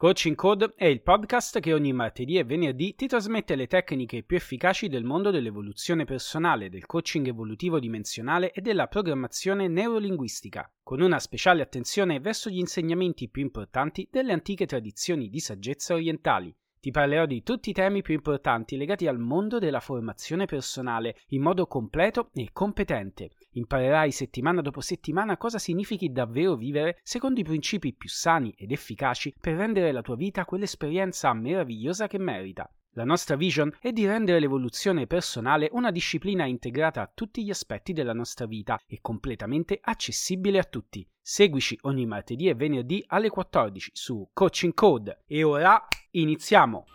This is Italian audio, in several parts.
Coaching Code è il podcast che ogni martedì e venerdì ti trasmette le tecniche più efficaci del mondo dell'evoluzione personale, del coaching evolutivo dimensionale e della programmazione neurolinguistica, con una speciale attenzione verso gli insegnamenti più importanti delle antiche tradizioni di saggezza orientali. Ti parlerò di tutti i temi più importanti legati al mondo della formazione personale in modo completo e competente. Imparerai settimana dopo settimana cosa significhi davvero vivere secondo i principi più sani ed efficaci per rendere la tua vita quell'esperienza meravigliosa che merita. La nostra vision è di rendere l'evoluzione personale una disciplina integrata a tutti gli aspetti della nostra vita e completamente accessibile a tutti. Seguici ogni martedì e venerdì alle 14 su Coaching Code. E ora iniziamo!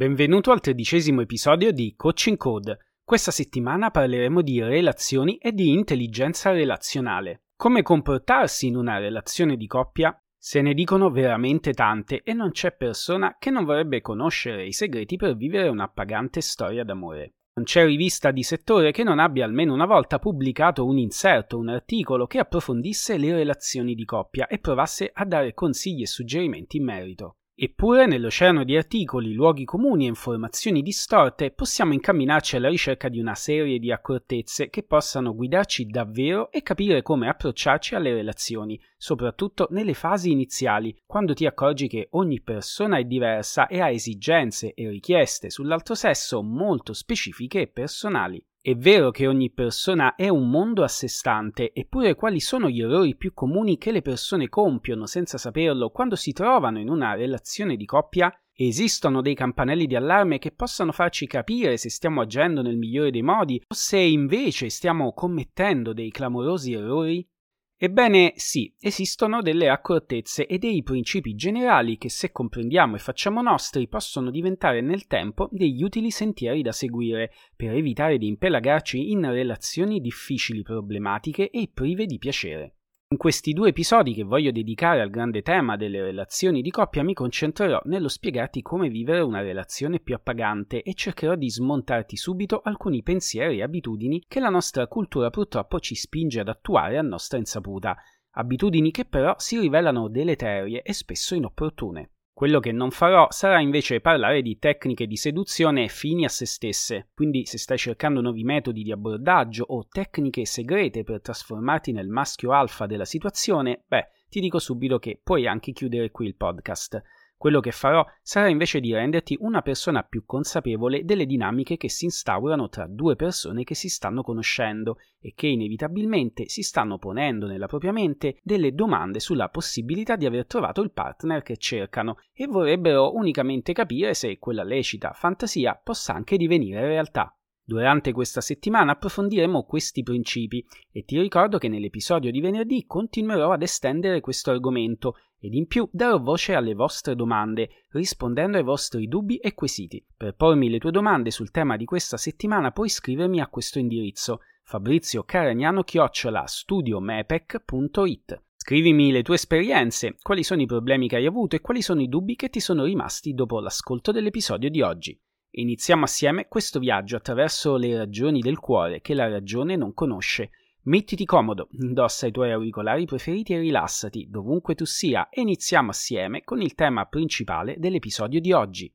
Benvenuto al tredicesimo episodio di Coaching Code. Questa settimana parleremo di relazioni e di intelligenza relazionale. Come comportarsi in una relazione di coppia? Se ne dicono veramente tante e non c'è persona che non vorrebbe conoscere i segreti per vivere un'appagante storia d'amore. Non c'è rivista di settore che non abbia almeno una volta pubblicato un inserto, un articolo che approfondisse le relazioni di coppia e provasse a dare consigli e suggerimenti in merito. Eppure nell'oceano di articoli, luoghi comuni e informazioni distorte possiamo incamminarci alla ricerca di una serie di accortezze che possano guidarci davvero e capire come approcciarci alle relazioni, soprattutto nelle fasi iniziali, quando ti accorgi che ogni persona è diversa e ha esigenze e richieste sull'altro sesso molto specifiche e personali. È vero che ogni persona è un mondo a sé stante, eppure quali sono gli errori più comuni che le persone compiono senza saperlo quando si trovano in una relazione di coppia? Esistono dei campanelli di allarme che possano farci capire se stiamo agendo nel migliore dei modi o se invece stiamo commettendo dei clamorosi errori? Ebbene sì, esistono delle accortezze e dei principi generali che se comprendiamo e facciamo nostri possono diventare nel tempo degli utili sentieri da seguire per evitare di impelagarci in relazioni difficili, problematiche e prive di piacere. In questi due episodi che voglio dedicare al grande tema delle relazioni di coppia mi concentrerò nello spiegarti come vivere una relazione più appagante e cercherò di smontarti subito alcuni pensieri e abitudini che la nostra cultura purtroppo ci spinge ad attuare a nostra insaputa, abitudini che però si rivelano deleterie e spesso inopportune. Quello che non farò sarà invece parlare di tecniche di seduzione fini a se stesse, quindi se stai cercando nuovi metodi di abbordaggio o tecniche segrete per trasformarti nel maschio alfa della situazione, beh, ti dico subito che puoi anche chiudere qui il podcast. Quello che farò sarà invece di renderti una persona più consapevole delle dinamiche che si instaurano tra due persone che si stanno conoscendo e che inevitabilmente si stanno ponendo nella propria mente delle domande sulla possibilità di aver trovato il partner che cercano e vorrebbero unicamente capire se quella lecita fantasia possa anche divenire realtà. Durante questa settimana approfondiremo questi principi e ti ricordo che nell'episodio di venerdì continuerò ad estendere questo argomento ed in più darò voce alle vostre domande, rispondendo ai vostri dubbi e quesiti. Per pormi le tue domande sul tema di questa settimana puoi scrivermi a questo indirizzo fabrizio caragnano chiocciola studiomepec.it Scrivimi le tue esperienze, quali sono i problemi che hai avuto e quali sono i dubbi che ti sono rimasti dopo l'ascolto dell'episodio di oggi. Iniziamo assieme questo viaggio attraverso le ragioni del cuore che la ragione non conosce. Mettiti comodo, indossa i tuoi auricolari preferiti e rilassati dovunque tu sia e iniziamo assieme con il tema principale dell'episodio di oggi.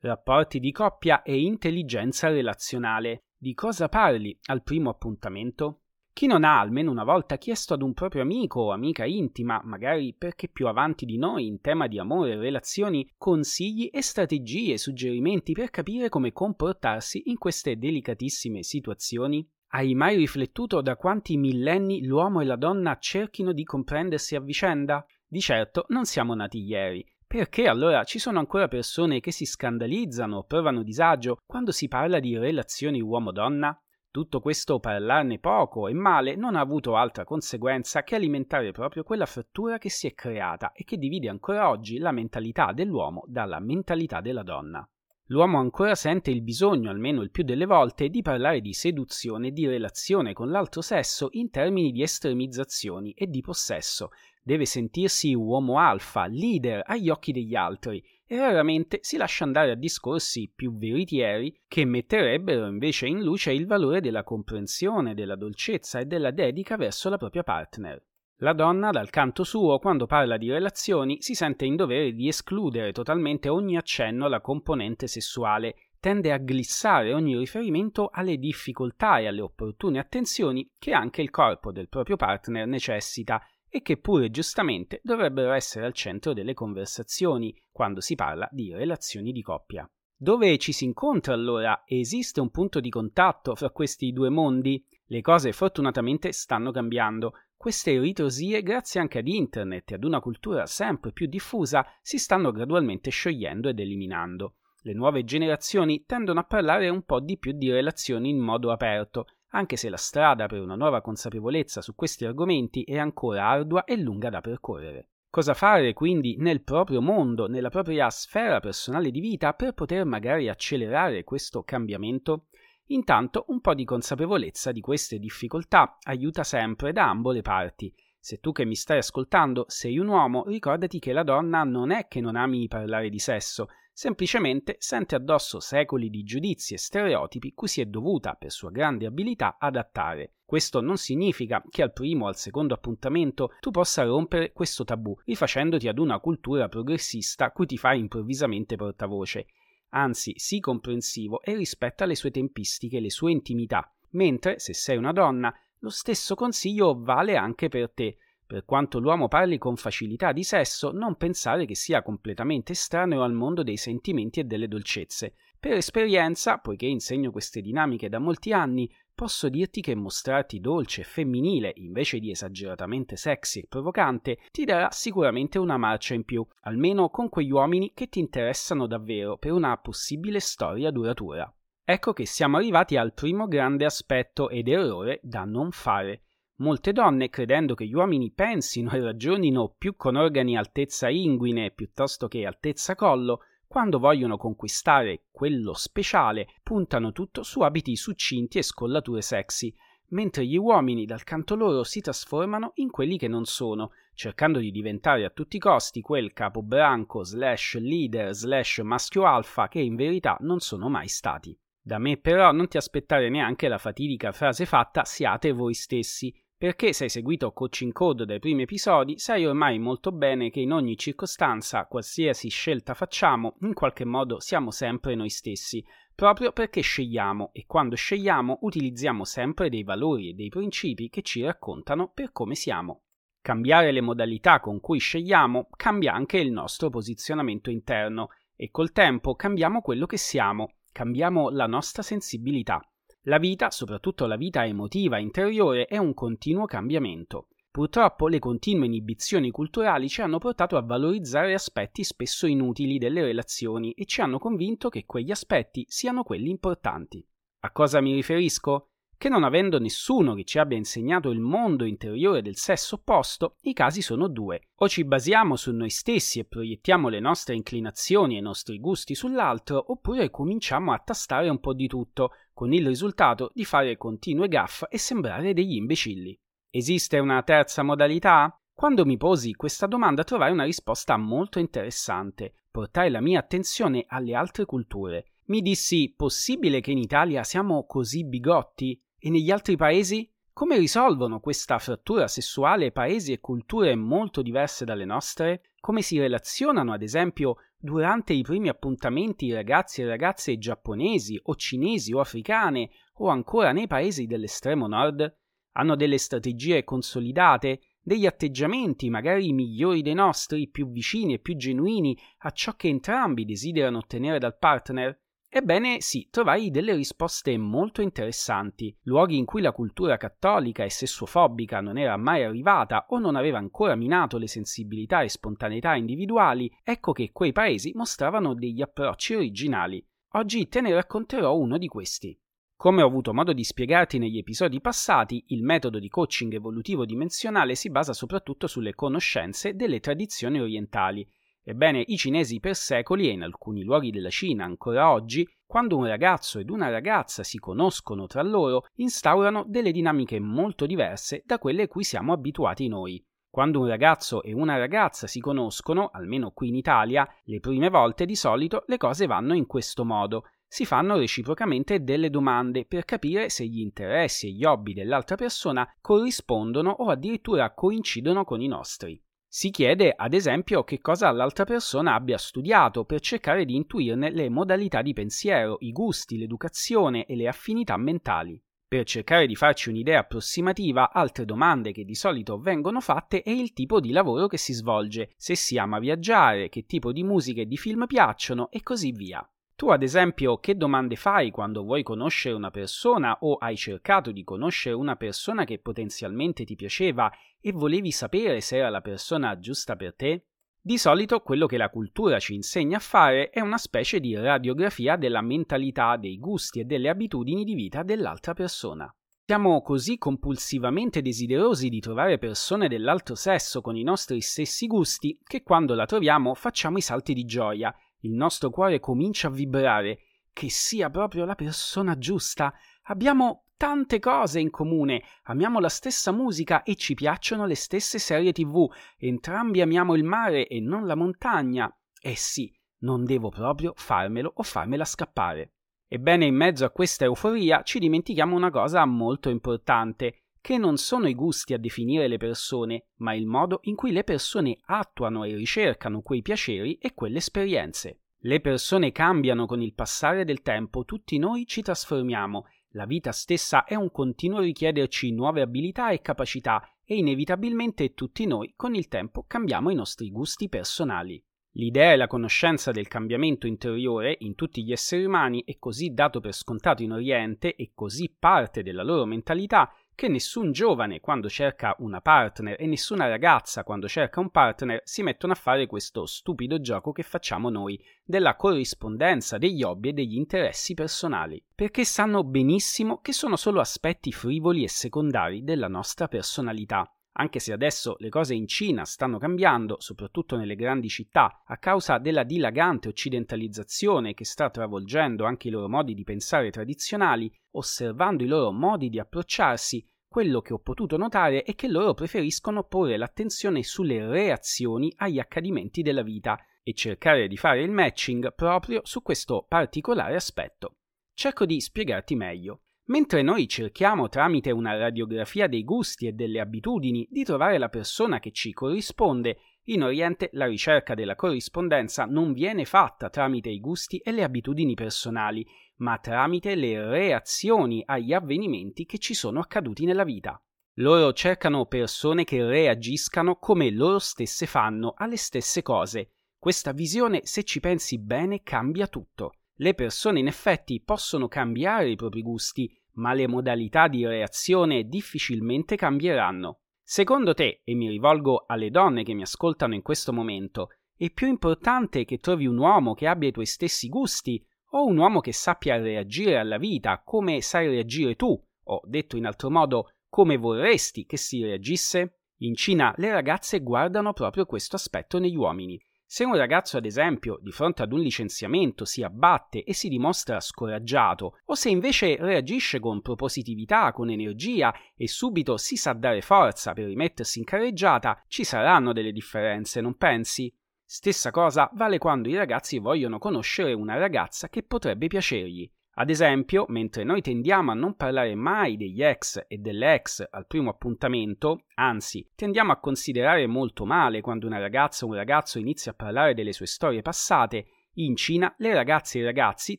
Rapporti di coppia e intelligenza relazionale. Di cosa parli al primo appuntamento? Chi non ha almeno una volta chiesto ad un proprio amico o amica intima, magari perché più avanti di noi in tema di amore e relazioni, consigli e strategie, suggerimenti per capire come comportarsi in queste delicatissime situazioni? Hai mai riflettuto da quanti millenni l'uomo e la donna cerchino di comprendersi a vicenda? Di certo non siamo nati ieri. Perché allora ci sono ancora persone che si scandalizzano o provano disagio quando si parla di relazioni uomo-donna? Tutto questo parlarne poco e male non ha avuto altra conseguenza che alimentare proprio quella frattura che si è creata e che divide ancora oggi la mentalità dell'uomo dalla mentalità della donna. L'uomo ancora sente il bisogno, almeno il più delle volte, di parlare di seduzione e di relazione con l'altro sesso in termini di estremizzazioni e di possesso. Deve sentirsi uomo alfa, leader agli occhi degli altri e raramente si lascia andare a discorsi più veritieri che metterebbero invece in luce il valore della comprensione, della dolcezza e della dedica verso la propria partner. La donna, dal canto suo, quando parla di relazioni, si sente in dovere di escludere totalmente ogni accenno alla componente sessuale, tende a glissare ogni riferimento alle difficoltà e alle opportune attenzioni che anche il corpo del proprio partner necessita e che pure giustamente dovrebbero essere al centro delle conversazioni quando si parla di relazioni di coppia. Dove ci si incontra allora? Esiste un punto di contatto fra questi due mondi? Le cose fortunatamente stanno cambiando. Queste ritrosie, grazie anche ad internet e ad una cultura sempre più diffusa, si stanno gradualmente sciogliendo ed eliminando. Le nuove generazioni tendono a parlare un po' di più di relazioni in modo aperto, anche se la strada per una nuova consapevolezza su questi argomenti è ancora ardua e lunga da percorrere. Cosa fare quindi nel proprio mondo, nella propria sfera personale di vita per poter magari accelerare questo cambiamento? Intanto un po' di consapevolezza di queste difficoltà aiuta sempre da ambo le parti. Se tu che mi stai ascoltando sei un uomo, ricordati che la donna non è che non ami parlare di sesso, semplicemente sente addosso secoli di giudizi e stereotipi cui si è dovuta, per sua grande abilità, adattare. Questo non significa che al primo o al secondo appuntamento tu possa rompere questo tabù, rifacendoti ad una cultura progressista cui ti fai improvvisamente portavoce. Anzi, sii comprensivo e rispetta le sue tempistiche e le sue intimità, mentre, se sei una donna, lo stesso consiglio vale anche per te, per quanto l'uomo parli con facilità di sesso, non pensare che sia completamente estraneo al mondo dei sentimenti e delle dolcezze. Per esperienza, poiché insegno queste dinamiche da molti anni, posso dirti che mostrarti dolce e femminile invece di esageratamente sexy e provocante ti darà sicuramente una marcia in più, almeno con quegli uomini che ti interessano davvero per una possibile storia duratura. Ecco che siamo arrivati al primo grande aspetto ed errore da non fare. Molte donne, credendo che gli uomini pensino e ragionino più con organi altezza inguine piuttosto che altezza collo, quando vogliono conquistare quello speciale, puntano tutto su abiti succinti e scollature sexy, mentre gli uomini dal canto loro si trasformano in quelli che non sono, cercando di diventare a tutti i costi quel capobranco slash leader slash maschio alfa che in verità non sono mai stati. Da me però non ti aspettare neanche la fatidica frase fatta siate voi stessi, perché se hai seguito Coaching Code dai primi episodi, sai ormai molto bene che in ogni circostanza, qualsiasi scelta facciamo, in qualche modo siamo sempre noi stessi, proprio perché scegliamo e quando scegliamo utilizziamo sempre dei valori e dei principi che ci raccontano per come siamo. Cambiare le modalità con cui scegliamo cambia anche il nostro posizionamento interno e col tempo cambiamo quello che siamo, cambiamo la nostra sensibilità. La vita, soprattutto la vita emotiva interiore, è un continuo cambiamento. Purtroppo le continue inibizioni culturali ci hanno portato a valorizzare aspetti spesso inutili delle relazioni e ci hanno convinto che quegli aspetti siano quelli importanti. A cosa mi riferisco? Che non avendo nessuno che ci abbia insegnato il mondo interiore del sesso opposto, i casi sono due. O ci basiamo su noi stessi e proiettiamo le nostre inclinazioni e i nostri gusti sull'altro, oppure cominciamo a tastare un po' di tutto, con il risultato di fare continue gaffe e sembrare degli imbecilli. Esiste una terza modalità? Quando mi posi questa domanda trovai una risposta molto interessante. Portai la mia attenzione alle altre culture. Mi dissi: possibile che in Italia siamo così bigotti? E negli altri paesi? Come risolvono questa frattura sessuale paesi e culture molto diverse dalle nostre? Come si relazionano, ad esempio, durante i primi appuntamenti ragazzi e ragazze giapponesi o cinesi o africane o ancora nei paesi dell'estremo nord? Hanno delle strategie consolidate, degli atteggiamenti magari migliori dei nostri, più vicini e più genuini a ciò che entrambi desiderano ottenere dal partner? Ebbene sì, trovai delle risposte molto interessanti. Luoghi in cui la cultura cattolica e sessuofobica non era mai arrivata o non aveva ancora minato le sensibilità e spontaneità individuali, ecco che quei paesi mostravano degli approcci originali. Oggi te ne racconterò uno di questi. Come ho avuto modo di spiegarti negli episodi passati, il metodo di coaching evolutivo dimensionale si basa soprattutto sulle conoscenze delle tradizioni orientali. Ebbene, i cinesi per secoli e in alcuni luoghi della Cina ancora oggi, quando un ragazzo ed una ragazza si conoscono tra loro, instaurano delle dinamiche molto diverse da quelle a cui siamo abituati noi. Quando un ragazzo e una ragazza si conoscono, almeno qui in Italia, le prime volte di solito le cose vanno in questo modo si fanno reciprocamente delle domande per capire se gli interessi e gli hobby dell'altra persona corrispondono o addirittura coincidono con i nostri. Si chiede, ad esempio, che cosa l'altra persona abbia studiato per cercare di intuirne le modalità di pensiero, i gusti, l'educazione e le affinità mentali. Per cercare di farci un'idea approssimativa, altre domande che di solito vengono fatte è il tipo di lavoro che si svolge, se si ama viaggiare, che tipo di musica e di film piacciono e così via. Tu, ad esempio, che domande fai quando vuoi conoscere una persona o hai cercato di conoscere una persona che potenzialmente ti piaceva e volevi sapere se era la persona giusta per te? Di solito quello che la cultura ci insegna a fare è una specie di radiografia della mentalità, dei gusti e delle abitudini di vita dell'altra persona. Siamo così compulsivamente desiderosi di trovare persone dell'altro sesso con i nostri stessi gusti che quando la troviamo facciamo i salti di gioia il nostro cuore comincia a vibrare, che sia proprio la persona giusta. Abbiamo tante cose in comune, amiamo la stessa musica e ci piacciono le stesse serie tv, entrambi amiamo il mare e non la montagna. Eh sì, non devo proprio farmelo o farmela scappare. Ebbene, in mezzo a questa euforia ci dimentichiamo una cosa molto importante, che non sono i gusti a definire le persone, ma il modo in cui le persone attuano e ricercano quei piaceri e quelle esperienze. Le persone cambiano con il passare del tempo, tutti noi ci trasformiamo, la vita stessa è un continuo richiederci nuove abilità e capacità e inevitabilmente tutti noi con il tempo cambiamo i nostri gusti personali. L'idea e la conoscenza del cambiamento interiore in tutti gli esseri umani è così dato per scontato in Oriente e così parte della loro mentalità che nessun giovane quando cerca una partner e nessuna ragazza quando cerca un partner si mettono a fare questo stupido gioco che facciamo noi della corrispondenza degli hobby e degli interessi personali, perché sanno benissimo che sono solo aspetti frivoli e secondari della nostra personalità. Anche se adesso le cose in Cina stanno cambiando, soprattutto nelle grandi città, a causa della dilagante occidentalizzazione che sta travolgendo anche i loro modi di pensare tradizionali, osservando i loro modi di approcciarsi, quello che ho potuto notare è che loro preferiscono porre l'attenzione sulle reazioni agli accadimenti della vita e cercare di fare il matching proprio su questo particolare aspetto. Cerco di spiegarti meglio. Mentre noi cerchiamo tramite una radiografia dei gusti e delle abitudini di trovare la persona che ci corrisponde, in Oriente la ricerca della corrispondenza non viene fatta tramite i gusti e le abitudini personali, ma tramite le reazioni agli avvenimenti che ci sono accaduti nella vita. Loro cercano persone che reagiscano come loro stesse fanno alle stesse cose. Questa visione, se ci pensi bene, cambia tutto. Le persone in effetti possono cambiare i propri gusti, ma le modalità di reazione difficilmente cambieranno. Secondo te, e mi rivolgo alle donne che mi ascoltano in questo momento, è più importante che trovi un uomo che abbia i tuoi stessi gusti o un uomo che sappia reagire alla vita come sai reagire tu, o detto in altro modo, come vorresti che si reagisse? In Cina le ragazze guardano proprio questo aspetto negli uomini se un ragazzo, ad esempio, di fronte ad un licenziamento si abbatte e si dimostra scoraggiato, o se invece reagisce con propositività, con energia e subito si sa dare forza per rimettersi in carreggiata, ci saranno delle differenze, non pensi? Stessa cosa vale quando i ragazzi vogliono conoscere una ragazza che potrebbe piacergli. Ad esempio, mentre noi tendiamo a non parlare mai degli ex e delle ex al primo appuntamento, anzi, tendiamo a considerare molto male quando una ragazza o un ragazzo inizia a parlare delle sue storie passate, in Cina le ragazze e i ragazzi,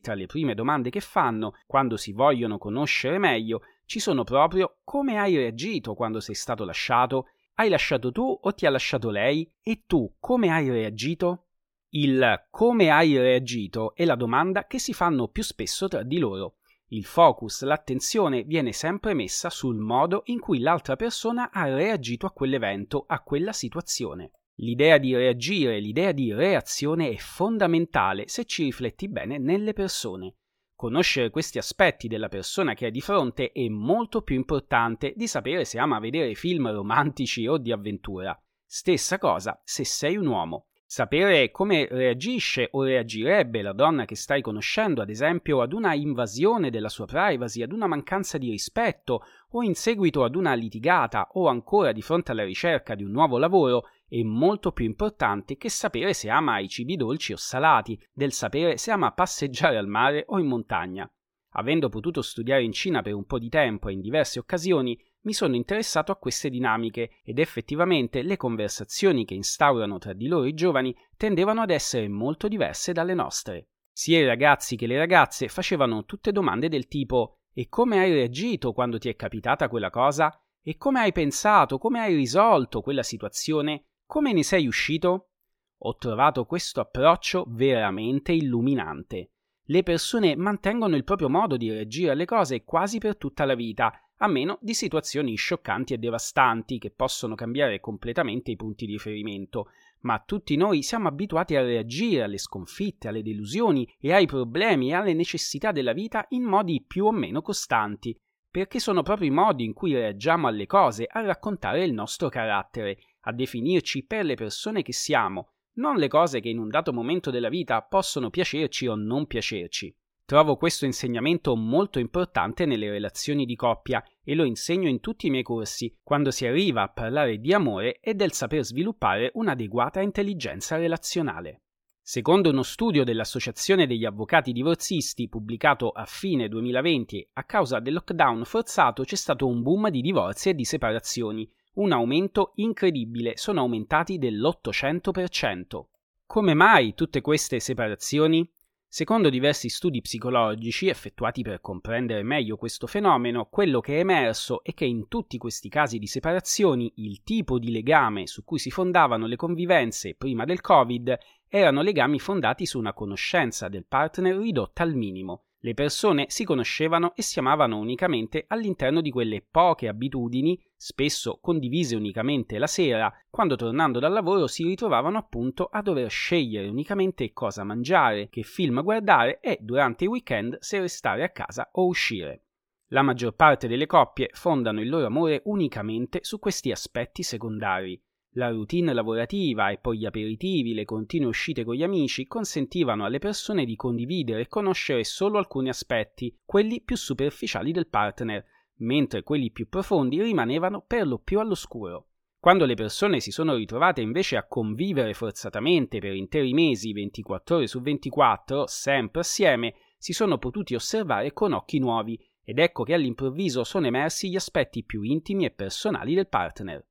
tra le prime domande che fanno, quando si vogliono conoscere meglio, ci sono proprio come hai reagito quando sei stato lasciato? Hai lasciato tu o ti ha lasciato lei? E tu come hai reagito? Il come hai reagito è la domanda che si fanno più spesso tra di loro. Il focus, l'attenzione viene sempre messa sul modo in cui l'altra persona ha reagito a quell'evento, a quella situazione. L'idea di reagire, l'idea di reazione è fondamentale se ci rifletti bene nelle persone. Conoscere questi aspetti della persona che hai di fronte è molto più importante di sapere se ama vedere film romantici o di avventura. Stessa cosa se sei un uomo. Sapere come reagisce o reagirebbe la donna che stai conoscendo, ad esempio, ad una invasione della sua privacy, ad una mancanza di rispetto o in seguito ad una litigata o ancora di fronte alla ricerca di un nuovo lavoro, è molto più importante che sapere se ama i cibi dolci o salati, del sapere se ama passeggiare al mare o in montagna. Avendo potuto studiare in Cina per un po' di tempo e in diverse occasioni, mi sono interessato a queste dinamiche ed effettivamente le conversazioni che instaurano tra di loro i giovani tendevano ad essere molto diverse dalle nostre. Sia i ragazzi che le ragazze facevano tutte domande del tipo e come hai reagito quando ti è capitata quella cosa? E come hai pensato, come hai risolto quella situazione? Come ne sei uscito? Ho trovato questo approccio veramente illuminante. Le persone mantengono il proprio modo di reagire alle cose quasi per tutta la vita, a meno di situazioni scioccanti e devastanti che possono cambiare completamente i punti di riferimento. Ma tutti noi siamo abituati a reagire alle sconfitte, alle delusioni e ai problemi e alle necessità della vita in modi più o meno costanti, perché sono proprio i modi in cui reagiamo alle cose a raccontare il nostro carattere, a definirci per le persone che siamo, non le cose che in un dato momento della vita possono piacerci o non piacerci. Trovo questo insegnamento molto importante nelle relazioni di coppia e lo insegno in tutti i miei corsi, quando si arriva a parlare di amore e del saper sviluppare un'adeguata intelligenza relazionale. Secondo uno studio dell'Associazione degli Avvocati Divorzisti pubblicato a fine 2020, a causa del lockdown forzato c'è stato un boom di divorzi e di separazioni, un aumento incredibile, sono aumentati dell'800%. Come mai tutte queste separazioni? Secondo diversi studi psicologici effettuati per comprendere meglio questo fenomeno, quello che è emerso è che in tutti questi casi di separazioni il tipo di legame su cui si fondavano le convivenze prima del Covid erano legami fondati su una conoscenza del partner ridotta al minimo, le persone si conoscevano e si amavano unicamente all'interno di quelle poche abitudini, spesso condivise unicamente la sera, quando tornando dal lavoro si ritrovavano appunto a dover scegliere unicamente cosa mangiare, che film guardare e durante i weekend se restare a casa o uscire. La maggior parte delle coppie fondano il loro amore unicamente su questi aspetti secondari, la routine lavorativa e poi gli aperitivi, le continue uscite con gli amici consentivano alle persone di condividere e conoscere solo alcuni aspetti, quelli più superficiali del partner, mentre quelli più profondi rimanevano per lo più all'oscuro. Quando le persone si sono ritrovate invece a convivere forzatamente per interi mesi, 24 ore su 24, sempre assieme, si sono potuti osservare con occhi nuovi, ed ecco che all'improvviso sono emersi gli aspetti più intimi e personali del partner.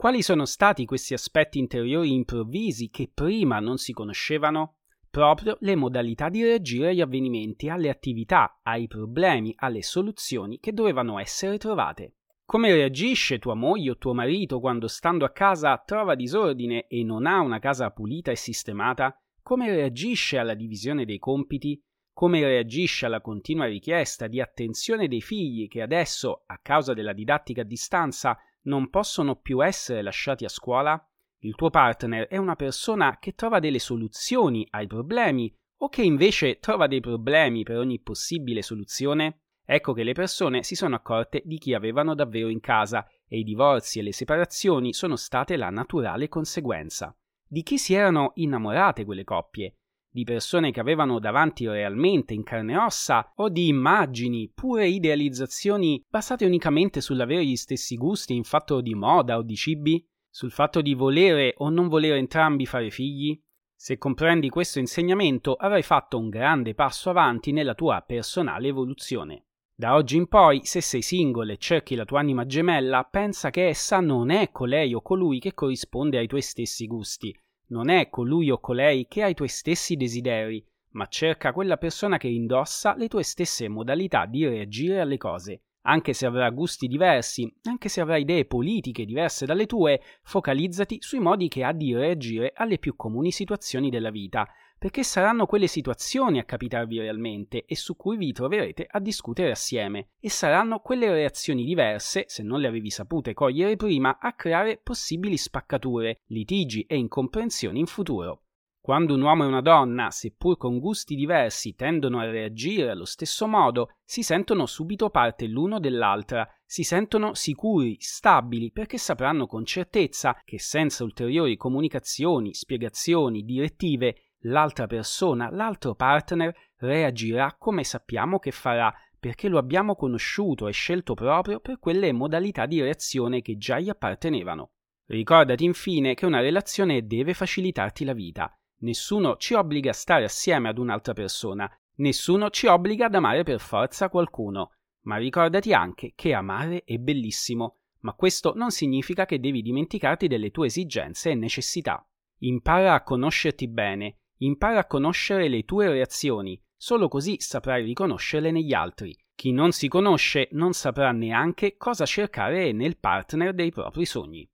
Quali sono stati questi aspetti interiori improvvisi che prima non si conoscevano? Proprio le modalità di reagire agli avvenimenti, alle attività, ai problemi, alle soluzioni che dovevano essere trovate. Come reagisce tua moglie o tuo marito quando stando a casa trova disordine e non ha una casa pulita e sistemata? Come reagisce alla divisione dei compiti? Come reagisce alla continua richiesta di attenzione dei figli che adesso, a causa della didattica a distanza, non possono più essere lasciati a scuola? Il tuo partner è una persona che trova delle soluzioni ai problemi o che invece trova dei problemi per ogni possibile soluzione? Ecco che le persone si sono accorte di chi avevano davvero in casa e i divorzi e le separazioni sono state la naturale conseguenza. Di chi si erano innamorate quelle coppie? Di persone che avevano davanti realmente in carne e ossa o di immagini, pure idealizzazioni basate unicamente sull'avere gli stessi gusti in fatto di moda o di cibi, sul fatto di volere o non volere entrambi fare figli? Se comprendi questo insegnamento avrai fatto un grande passo avanti nella tua personale evoluzione. Da oggi in poi, se sei single e cerchi la tua anima gemella, pensa che essa non è colei o colui che corrisponde ai tuoi stessi gusti, non è colui o colei che ha i tuoi stessi desideri, ma cerca quella persona che indossa le tue stesse modalità di reagire alle cose. Anche se avrà gusti diversi, anche se avrà idee politiche diverse dalle tue, focalizzati sui modi che ha di reagire alle più comuni situazioni della vita, perché saranno quelle situazioni a capitarvi realmente e su cui vi troverete a discutere assieme, e saranno quelle reazioni diverse, se non le avevi sapute cogliere prima, a creare possibili spaccature, litigi e incomprensioni in futuro. Quando un uomo e una donna, seppur con gusti diversi, tendono a reagire allo stesso modo, si sentono subito parte l'uno dell'altra, si sentono sicuri, stabili, perché sapranno con certezza che senza ulteriori comunicazioni, spiegazioni, direttive, l'altra persona, l'altro partner, reagirà come sappiamo che farà, perché lo abbiamo conosciuto e scelto proprio per quelle modalità di reazione che già gli appartenevano. Ricordati infine che una relazione deve facilitarti la vita. Nessuno ci obbliga a stare assieme ad un'altra persona, nessuno ci obbliga ad amare per forza qualcuno, ma ricordati anche che amare è bellissimo, ma questo non significa che devi dimenticarti delle tue esigenze e necessità. Impara a conoscerti bene, impara a conoscere le tue reazioni, solo così saprai riconoscerle negli altri. Chi non si conosce non saprà neanche cosa cercare nel partner dei propri sogni.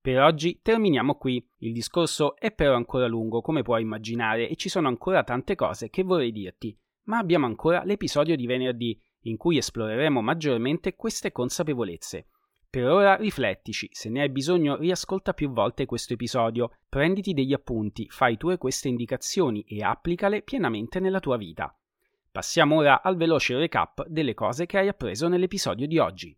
Per oggi terminiamo qui. Il discorso è però ancora lungo, come puoi immaginare, e ci sono ancora tante cose che vorrei dirti. Ma abbiamo ancora l'episodio di venerdì, in cui esploreremo maggiormente queste consapevolezze. Per ora riflettici, se ne hai bisogno riascolta più volte questo episodio, prenditi degli appunti, fai tu queste indicazioni e applicale pienamente nella tua vita. Passiamo ora al veloce recap delle cose che hai appreso nell'episodio di oggi.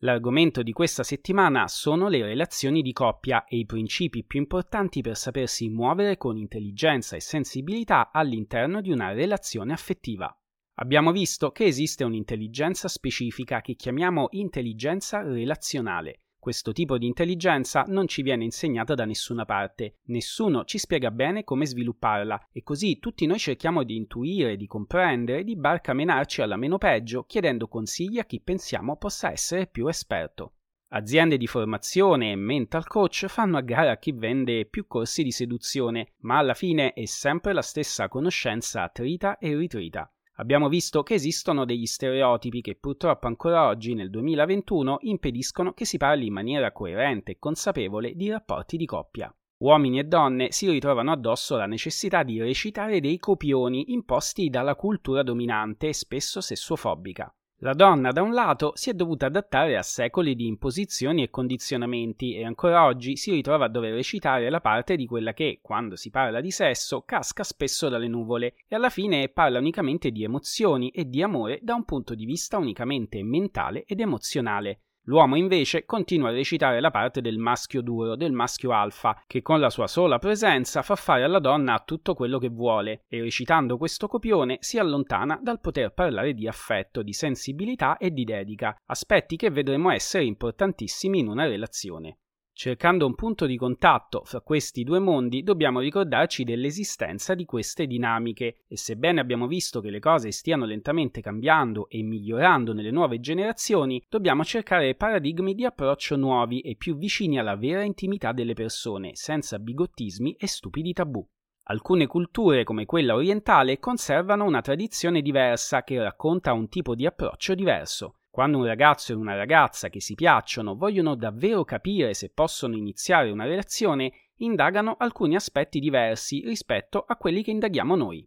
L'argomento di questa settimana sono le relazioni di coppia e i principi più importanti per sapersi muovere con intelligenza e sensibilità all'interno di una relazione affettiva. Abbiamo visto che esiste un'intelligenza specifica che chiamiamo intelligenza relazionale, questo tipo di intelligenza non ci viene insegnata da nessuna parte, nessuno ci spiega bene come svilupparla e così tutti noi cerchiamo di intuire, di comprendere, di barcamenarci alla meno peggio chiedendo consigli a chi pensiamo possa essere più esperto. Aziende di formazione e mental coach fanno a gara chi vende più corsi di seduzione, ma alla fine è sempre la stessa conoscenza trita e ritrita. Abbiamo visto che esistono degli stereotipi che purtroppo ancora oggi, nel 2021, impediscono che si parli in maniera coerente e consapevole di rapporti di coppia. Uomini e donne si ritrovano addosso la necessità di recitare dei copioni imposti dalla cultura dominante e spesso sessuofobica. La donna, da un lato, si è dovuta adattare a secoli di imposizioni e condizionamenti e ancora oggi si ritrova a dover recitare la parte di quella che, quando si parla di sesso, casca spesso dalle nuvole e alla fine parla unicamente di emozioni e di amore da un punto di vista unicamente mentale ed emozionale, L'uomo invece continua a recitare la parte del maschio duro, del maschio alfa, che con la sua sola presenza fa fare alla donna tutto quello che vuole, e recitando questo copione si allontana dal poter parlare di affetto, di sensibilità e di dedica, aspetti che vedremo essere importantissimi in una relazione. Cercando un punto di contatto fra questi due mondi dobbiamo ricordarci dell'esistenza di queste dinamiche e sebbene abbiamo visto che le cose stiano lentamente cambiando e migliorando nelle nuove generazioni, dobbiamo cercare paradigmi di approccio nuovi e più vicini alla vera intimità delle persone, senza bigottismi e stupidi tabù. Alcune culture, come quella orientale, conservano una tradizione diversa che racconta un tipo di approccio diverso. Quando un ragazzo e una ragazza che si piacciono vogliono davvero capire se possono iniziare una relazione, indagano alcuni aspetti diversi rispetto a quelli che indaghiamo noi.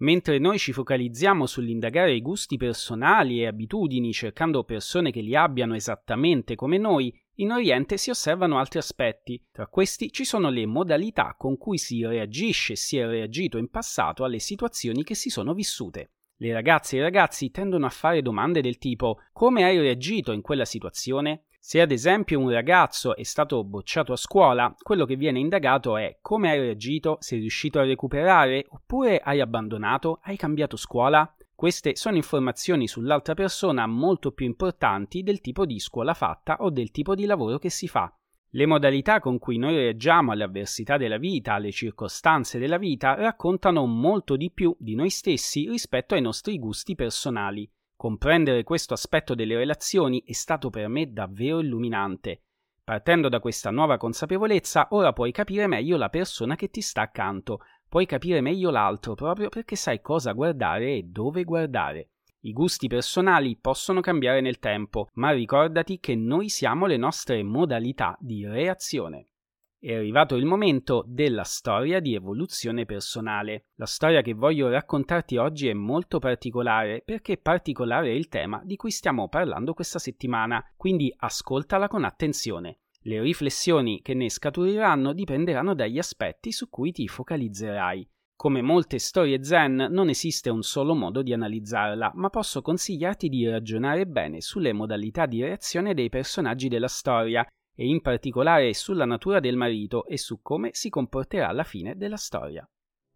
Mentre noi ci focalizziamo sull'indagare i gusti personali e abitudini cercando persone che li abbiano esattamente come noi, in Oriente si osservano altri aspetti. Tra questi ci sono le modalità con cui si reagisce e si è reagito in passato alle situazioni che si sono vissute. Le ragazze e i ragazzi tendono a fare domande del tipo come hai reagito in quella situazione? Se ad esempio un ragazzo è stato bocciato a scuola, quello che viene indagato è come hai reagito, sei riuscito a recuperare oppure hai abbandonato, hai cambiato scuola? Queste sono informazioni sull'altra persona molto più importanti del tipo di scuola fatta o del tipo di lavoro che si fa. Le modalità con cui noi reagiamo alle avversità della vita, alle circostanze della vita, raccontano molto di più di noi stessi rispetto ai nostri gusti personali. Comprendere questo aspetto delle relazioni è stato per me davvero illuminante. Partendo da questa nuova consapevolezza, ora puoi capire meglio la persona che ti sta accanto, puoi capire meglio l'altro proprio perché sai cosa guardare e dove guardare. I gusti personali possono cambiare nel tempo, ma ricordati che noi siamo le nostre modalità di reazione. È arrivato il momento della storia di evoluzione personale. La storia che voglio raccontarti oggi è molto particolare perché particolare è il tema di cui stiamo parlando questa settimana, quindi ascoltala con attenzione. Le riflessioni che ne scaturiranno dipenderanno dagli aspetti su cui ti focalizzerai. Come molte storie zen non esiste un solo modo di analizzarla, ma posso consigliarti di ragionare bene sulle modalità di reazione dei personaggi della storia e in particolare sulla natura del marito e su come si comporterà alla fine della storia.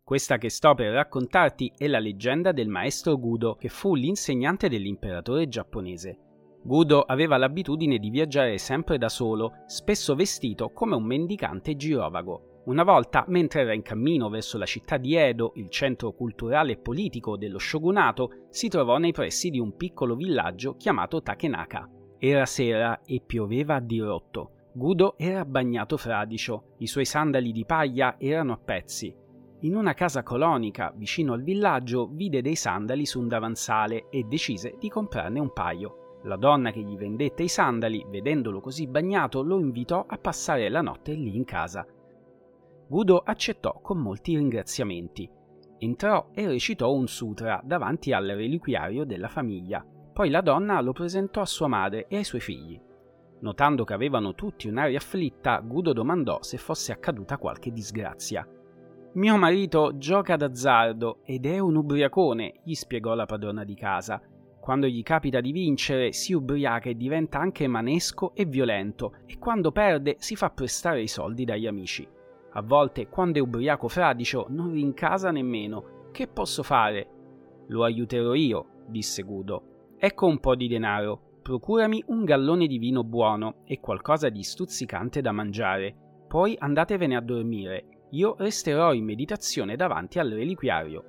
Questa che sto per raccontarti è la leggenda del maestro Gudo, che fu l'insegnante dell'imperatore giapponese. Gudo aveva l'abitudine di viaggiare sempre da solo, spesso vestito come un mendicante girovago. Una volta, mentre era in cammino verso la città di Edo, il centro culturale e politico dello shogunato, si trovò nei pressi di un piccolo villaggio chiamato Takenaka. Era sera e pioveva a dirotto. Gudo era bagnato fradicio, i suoi sandali di paglia erano a pezzi. In una casa colonica vicino al villaggio vide dei sandali su un davanzale e decise di comprarne un paio. La donna che gli vendette i sandali, vedendolo così bagnato, lo invitò a passare la notte lì in casa. Gudo accettò con molti ringraziamenti. Entrò e recitò un sutra davanti al reliquiario della famiglia. Poi la donna lo presentò a sua madre e ai suoi figli. Notando che avevano tutti un'aria afflitta, Gudo domandò se fosse accaduta qualche disgrazia. Mio marito gioca d'azzardo ed è un ubriacone, gli spiegò la padrona di casa. Quando gli capita di vincere si ubriaca e diventa anche manesco e violento e quando perde si fa prestare i soldi dagli amici. A volte quando è ubriaco fradicio non rincasa nemmeno. Che posso fare? Lo aiuterò io, disse Gudo. Ecco un po' di denaro. Procurami un gallone di vino buono e qualcosa di stuzzicante da mangiare. Poi andatevene a dormire. Io resterò in meditazione davanti al reliquiario.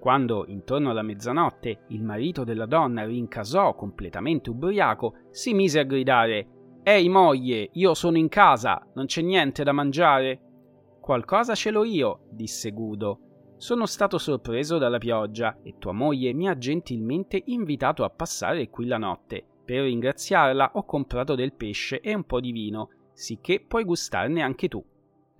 Quando, intorno alla mezzanotte, il marito della donna rincasò completamente ubriaco, si mise a gridare Ehi moglie, io sono in casa, non c'è niente da mangiare? Qualcosa ce l'ho io, disse Gudo. Sono stato sorpreso dalla pioggia e tua moglie mi ha gentilmente invitato a passare qui la notte. Per ringraziarla ho comprato del pesce e un po' di vino, sicché puoi gustarne anche tu.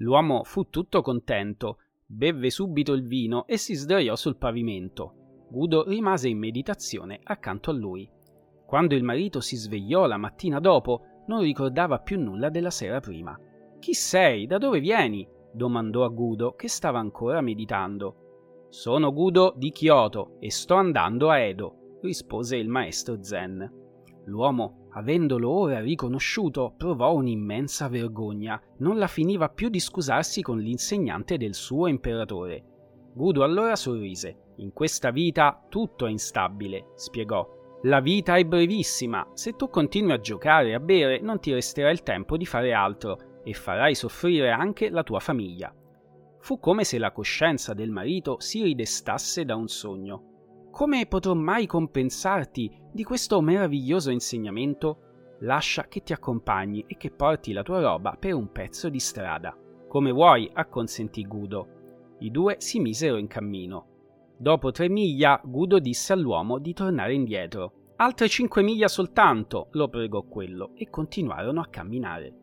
L'uomo fu tutto contento Bevve subito il vino e si sdraiò sul pavimento. Gudo rimase in meditazione accanto a lui. Quando il marito si svegliò la mattina dopo, non ricordava più nulla della sera prima. Chi sei? Da dove vieni? Domandò a Gudo, che stava ancora meditando. Sono Gudo di Kyoto e sto andando a Edo, rispose il maestro Zen. L'uomo Avendolo ora riconosciuto, provò un'immensa vergogna. Non la finiva più di scusarsi con l'insegnante del suo imperatore. Gudo allora sorrise. In questa vita tutto è instabile, spiegò. La vita è brevissima. Se tu continui a giocare e a bere, non ti resterà il tempo di fare altro e farai soffrire anche la tua famiglia. Fu come se la coscienza del marito si ridestasse da un sogno. Come potrò mai compensarti di questo meraviglioso insegnamento? Lascia che ti accompagni e che porti la tua roba per un pezzo di strada. Come vuoi, acconsentì Gudo. I due si misero in cammino. Dopo tre miglia, Gudo disse all'uomo di tornare indietro. Altre cinque miglia soltanto, lo pregò quello, e continuarono a camminare.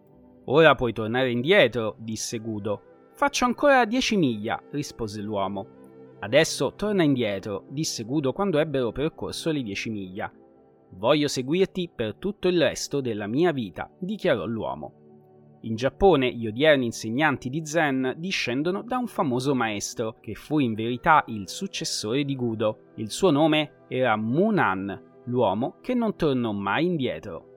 Ora puoi tornare indietro, disse Gudo. Faccio ancora dieci miglia, rispose l'uomo. Adesso torna indietro, disse Gudo quando ebbero percorso le dieci miglia. Voglio seguirti per tutto il resto della mia vita, dichiarò l'uomo. In Giappone gli odierni insegnanti di Zen discendono da un famoso maestro, che fu in verità il successore di Gudo. Il suo nome era Munan, l'uomo che non tornò mai indietro.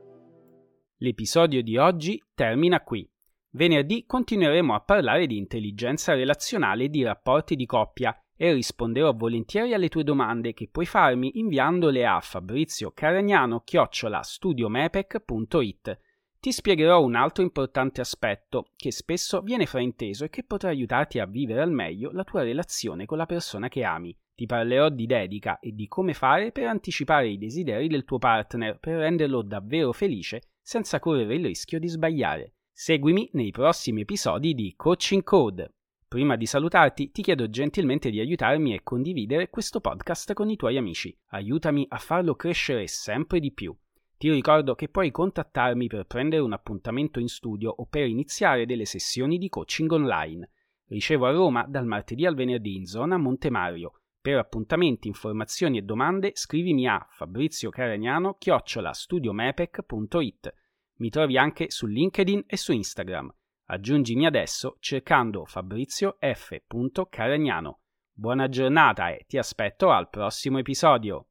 L'episodio di oggi termina qui. Venerdì continueremo a parlare di intelligenza relazionale e di rapporti di coppia e risponderò volentieri alle tue domande che puoi farmi inviandole a fabrizio-caragnano-studiomepec.it. Ti spiegherò un altro importante aspetto che spesso viene frainteso e che potrà aiutarti a vivere al meglio la tua relazione con la persona che ami. Ti parlerò di dedica e di come fare per anticipare i desideri del tuo partner per renderlo davvero felice senza correre il rischio di sbagliare. Seguimi nei prossimi episodi di Coaching Code. Prima di salutarti, ti chiedo gentilmente di aiutarmi e condividere questo podcast con i tuoi amici. Aiutami a farlo crescere sempre di più. Ti ricordo che puoi contattarmi per prendere un appuntamento in studio o per iniziare delle sessioni di coaching online. Ricevo a Roma dal martedì al venerdì in zona Montemario. Per appuntamenti, informazioni e domande scrivimi a fabrizio caragnano chiocciola studiomepec.it Mi trovi anche su LinkedIn e su Instagram. Aggiungimi adesso cercando Fabrizio F. Caragnano. Buona giornata e ti aspetto al prossimo episodio.